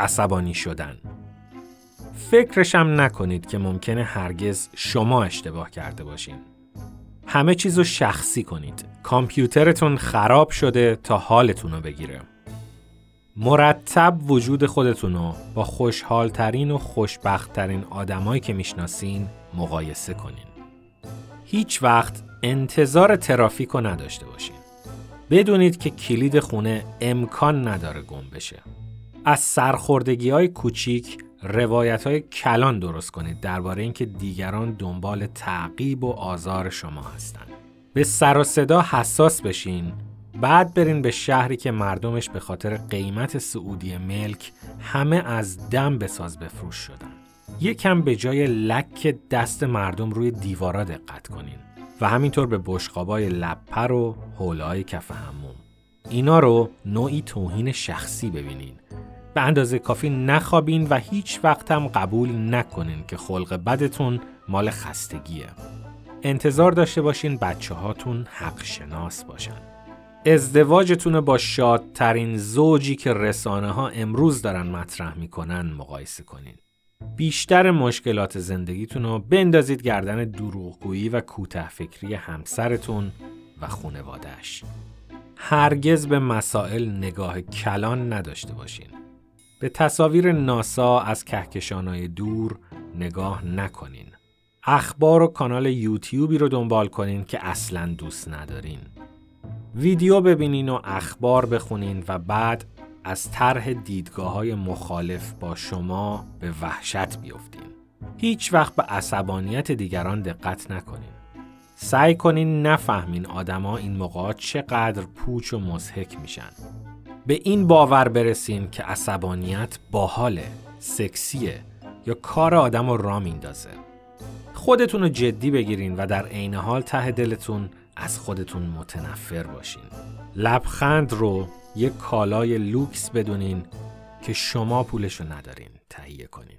عصبانی شدن. فکرشم نکنید که ممکنه هرگز شما اشتباه کرده باشین. همه چیز رو شخصی کنید. کامپیوترتون خراب شده تا حالتون رو بگیره. مرتب وجود خودتون رو با خوشحالترین و خوشبختترین آدمایی که می‌شناسین مقایسه کنین. هیچ وقت انتظار ترافیک رو نداشته باشین. بدونید که کلید خونه امکان نداره گم بشه. از سرخوردگی های کوچیک روایت های کلان درست کنید درباره اینکه دیگران دنبال تعقیب و آزار شما هستند. به سر و صدا حساس بشین بعد برین به شهری که مردمش به خاطر قیمت سعودی ملک همه از دم به ساز بفروش شدن. یکم به جای لک دست مردم روی دیوارا دقت کنین. و همینطور به بشقابای لپر و حولای کف هموم اینا رو نوعی توهین شخصی ببینین به اندازه کافی نخوابین و هیچ وقت هم قبول نکنین که خلق بدتون مال خستگیه انتظار داشته باشین بچه هاتون حق شناس باشن ازدواجتون با شادترین زوجی که رسانه ها امروز دارن مطرح می‌کنن مقایسه کنین بیشتر مشکلات زندگیتون رو بندازید گردن دروغگویی و کوته فکری همسرتون و خونوادهش. هرگز به مسائل نگاه کلان نداشته باشین. به تصاویر ناسا از کهکشانهای دور نگاه نکنین. اخبار و کانال یوتیوبی رو دنبال کنین که اصلا دوست ندارین. ویدیو ببینین و اخبار بخونین و بعد از طرح دیدگاه های مخالف با شما به وحشت بیفتین. هیچ وقت به عصبانیت دیگران دقت نکنین. سعی کنین نفهمین آدما این موقع چقدر پوچ و مزهک میشن. به این باور برسین که عصبانیت باحاله، سکسیه یا کار آدم رو را میندازه. خودتون رو جدی بگیرین و در عین حال ته دلتون از خودتون متنفر باشین. لبخند رو یک کالای لوکس بدونین که شما پولشو ندارین تهیه کنین.